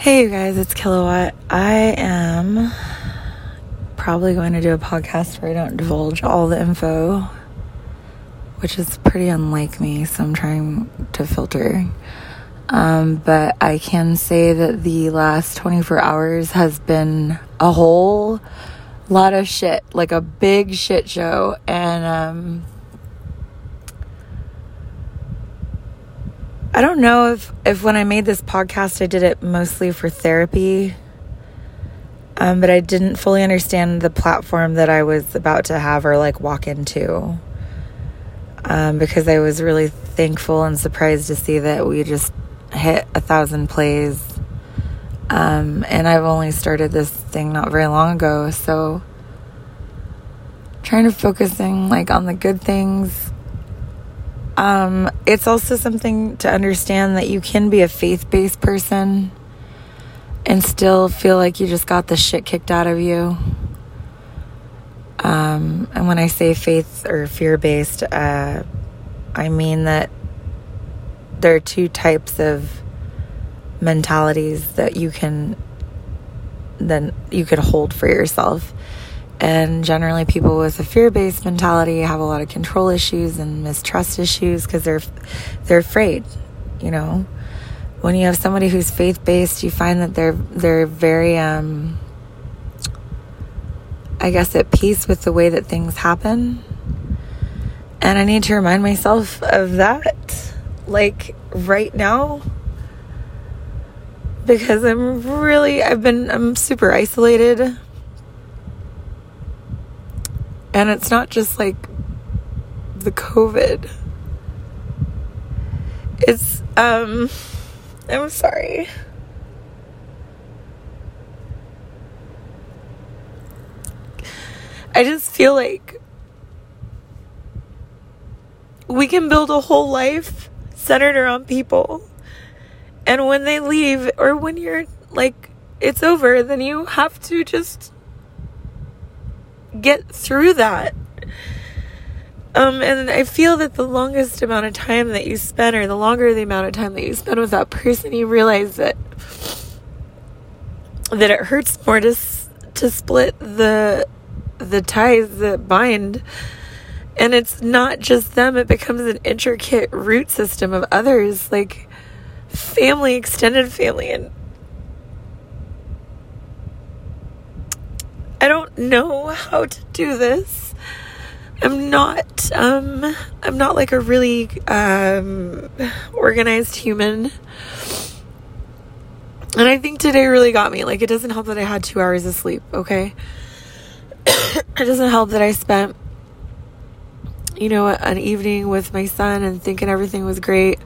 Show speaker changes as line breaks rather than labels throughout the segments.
Hey, you guys, it's Kilowatt. I am probably going to do a podcast where I don't divulge all the info, which is pretty unlike me, so I'm trying to filter. Um, but I can say that the last 24 hours has been a whole lot of shit, like a big shit show. And um, I don't know if, if when I made this podcast, I did it mostly for therapy. Um, but I didn't fully understand the platform that I was about to have or like walk into. Um, because I was really thankful and surprised to see that we just hit a thousand plays. Um, and I've only started this thing not very long ago. So trying to focusing like on the good things um, it's also something to understand that you can be a faith based person and still feel like you just got the shit kicked out of you. Um, and when I say faith or fear based, uh, I mean that there are two types of mentalities that you can then you could hold for yourself. And generally, people with a fear-based mentality have a lot of control issues and mistrust issues because they're they're afraid. You know, when you have somebody who's faith-based, you find that they're they're very, um, I guess, at peace with the way that things happen. And I need to remind myself of that, like right now, because I'm really I've been I'm super isolated and it's not just like the COVID. It's, um, I'm sorry. I just feel like we can build a whole life centered around people. And when they leave, or when you're like, it's over, then you have to just get through that. Um, and I feel that the longest amount of time that you spend, or the longer the amount of time that you spend with that person, you realize that that it hurts more to to split the the ties that bind. And it's not just them; it becomes an intricate root system of others, like family, extended family, and I don't know how to do this. I'm not um I'm not like a really um organized human. And I think today really got me. Like it doesn't help that I had 2 hours of sleep, okay? it doesn't help that I spent you know an evening with my son and thinking everything was great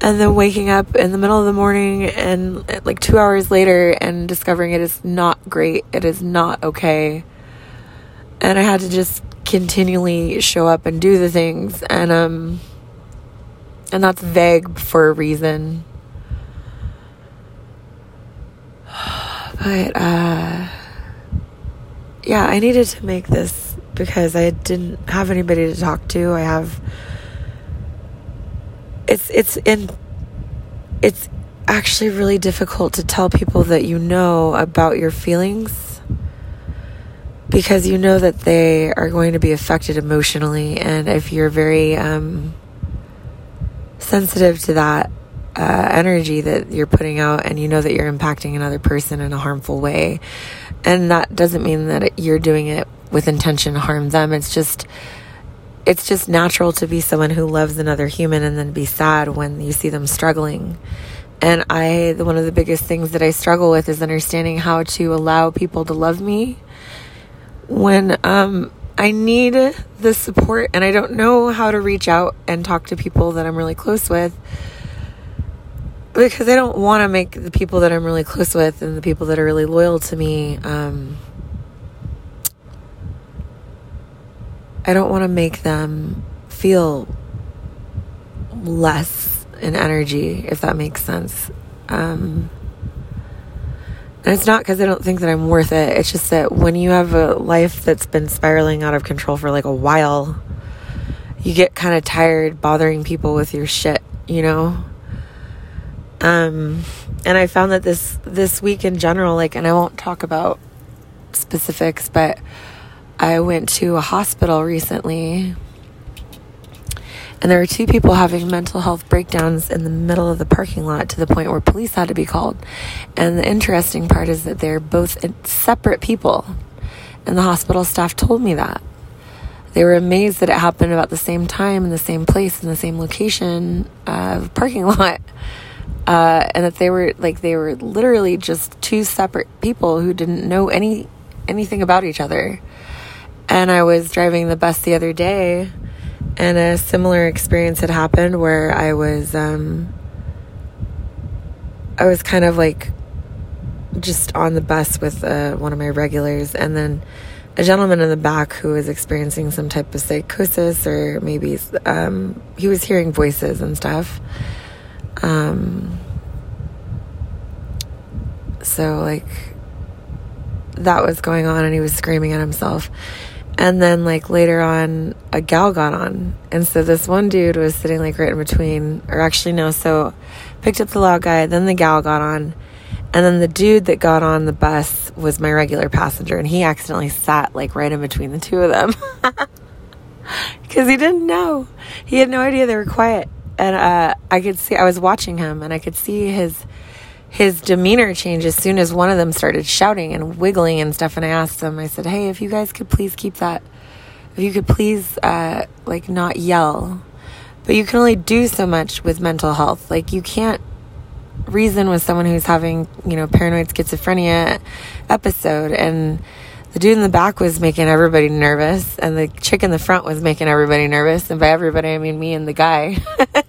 and then waking up in the middle of the morning and like two hours later and discovering it is not great it is not okay. And i had to just continually show up and do the things and um and that's vague for a reason. But uh yeah i needed to make this because i didn't have anybody to talk to. I have it's it's in it's actually really difficult to tell people that you know about your feelings because you know that they are going to be affected emotionally. And if you're very um, sensitive to that uh, energy that you're putting out and you know that you're impacting another person in a harmful way and that doesn't mean that you're doing it with intention to harm them. It's just it's just natural to be someone who loves another human and then be sad when you see them struggling. And I, one of the biggest things that I struggle with is understanding how to allow people to love me when um, I need the support and I don't know how to reach out and talk to people that I'm really close with because I don't want to make the people that I'm really close with and the people that are really loyal to me um, I don't want to make them feel less in energy, if that makes sense. Um, and it's not because I don't think that I'm worth it. It's just that when you have a life that's been spiraling out of control for like a while, you get kind of tired bothering people with your shit, you know? Um, and I found that this this week in general, like, and I won't talk about specifics, but I went to a hospital recently and there were two people having mental health breakdowns in the middle of the parking lot to the point where police had to be called. And the interesting part is that they're both separate people. And the hospital staff told me that. They were amazed that it happened about the same time in the same place in the same location of parking lot. Uh, and that they were like they were literally just two separate people who didn't know any anything about each other. And I was driving the bus the other day and a similar experience had happened where I was um, I was kind of like just on the bus with uh, one of my regulars and then a gentleman in the back who was experiencing some type of psychosis or maybe um, he was hearing voices and stuff. Um, so like that was going on and he was screaming at himself and then, like, later on, a gal got on. And so this one dude was sitting, like, right in between, or actually, no, so picked up the loud guy, then the gal got on. And then the dude that got on the bus was my regular passenger, and he accidentally sat, like, right in between the two of them. Because he didn't know. He had no idea they were quiet. And uh, I could see, I was watching him, and I could see his his demeanor changed as soon as one of them started shouting and wiggling and stuff. And I asked them, I said, "Hey, if you guys could please keep that, if you could please, uh, like, not yell." But you can only do so much with mental health. Like, you can't reason with someone who's having, you know, paranoid schizophrenia episode and the dude in the back was making everybody nervous and the chick in the front was making everybody nervous and by everybody I mean me and the guy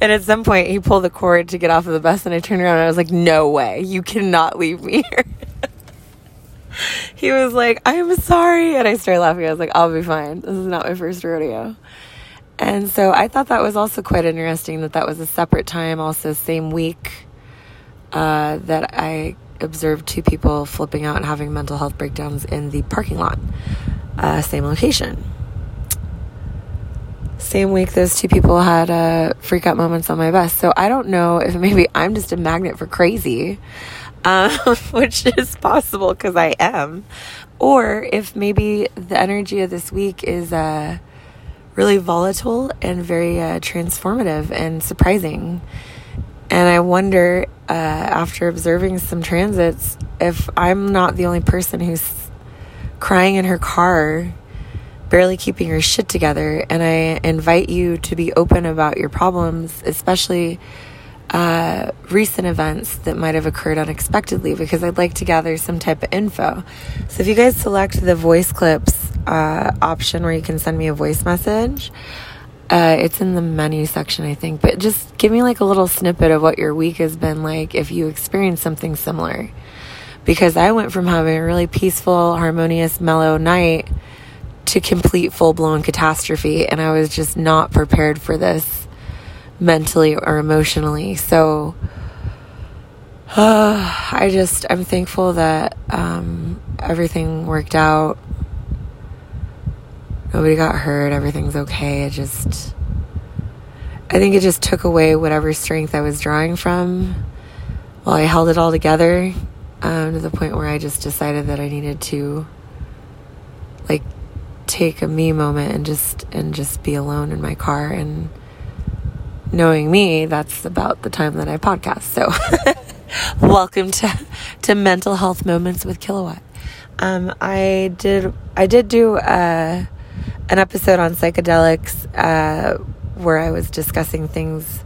and at some point, he pulled the cord to get off of the bus, and I turned around and I was like, No way, you cannot leave me here. he was like, I'm sorry. And I started laughing. I was like, I'll be fine. This is not my first rodeo. And so I thought that was also quite interesting that that was a separate time, also, same week uh, that I observed two people flipping out and having mental health breakdowns in the parking lot, uh, same location same week those two people had uh, freak out moments on my bus. So I don't know if maybe I'm just a magnet for crazy, um, which is possible because I am, or if maybe the energy of this week is uh, really volatile and very uh, transformative and surprising. And I wonder, uh, after observing some transits, if I'm not the only person who's crying in her car barely keeping your shit together. And I invite you to be open about your problems, especially uh, recent events that might have occurred unexpectedly, because I'd like to gather some type of info. So if you guys select the voice clips uh, option where you can send me a voice message, uh, it's in the menu section, I think. But just give me like a little snippet of what your week has been like if you experienced something similar. Because I went from having a really peaceful, harmonious, mellow night to complete full blown catastrophe. And I was just not prepared for this mentally or emotionally. So uh, I just, I'm thankful that um, everything worked out. Nobody got hurt. Everything's okay. It just, I think it just took away whatever strength I was drawing from while I held it all together um, to the point where I just decided that I needed to, like, take a me moment and just and just be alone in my car and knowing me that's about the time that I podcast. So welcome to to mental health moments with kilowatt. Um, I did I did do uh, an episode on psychedelics uh, where I was discussing things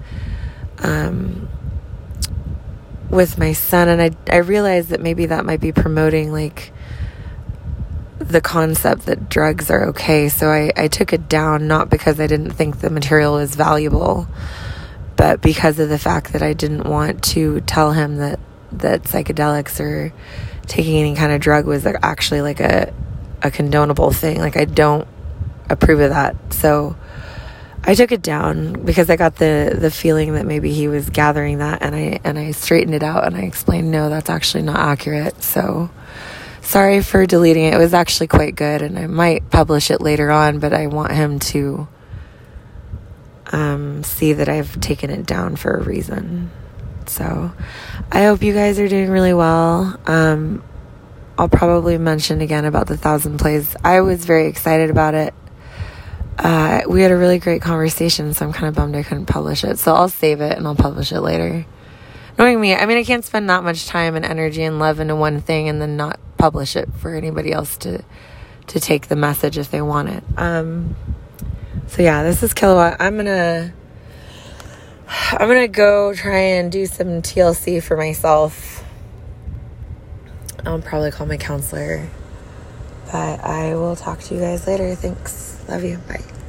um, with my son and I I realized that maybe that might be promoting like the concept that drugs are okay. So I, I took it down not because I didn't think the material was valuable, but because of the fact that I didn't want to tell him that, that psychedelics or taking any kind of drug was actually like a, a condonable thing. Like I don't approve of that. So I took it down because I got the the feeling that maybe he was gathering that and I and I straightened it out and I explained no that's actually not accurate. So sorry for deleting it. It was actually quite good, and I might publish it later on, but I want him to um, see that I've taken it down for a reason. So I hope you guys are doing really well. Um, I'll probably mention again about the thousand plays. I was very excited about it. Uh, we had a really great conversation, so I'm kind of bummed I couldn't publish it. So I'll save it and I'll publish it later. Knowing me, I mean, I can't spend that much time and energy and love into one thing and then not publish it for anybody else to to take the message if they want it. Um, so yeah, this is Kilowatt. I'm gonna I'm gonna go try and do some TLC for myself I'll probably call my counselor. But I will talk to you guys later. Thanks. Love you. Bye.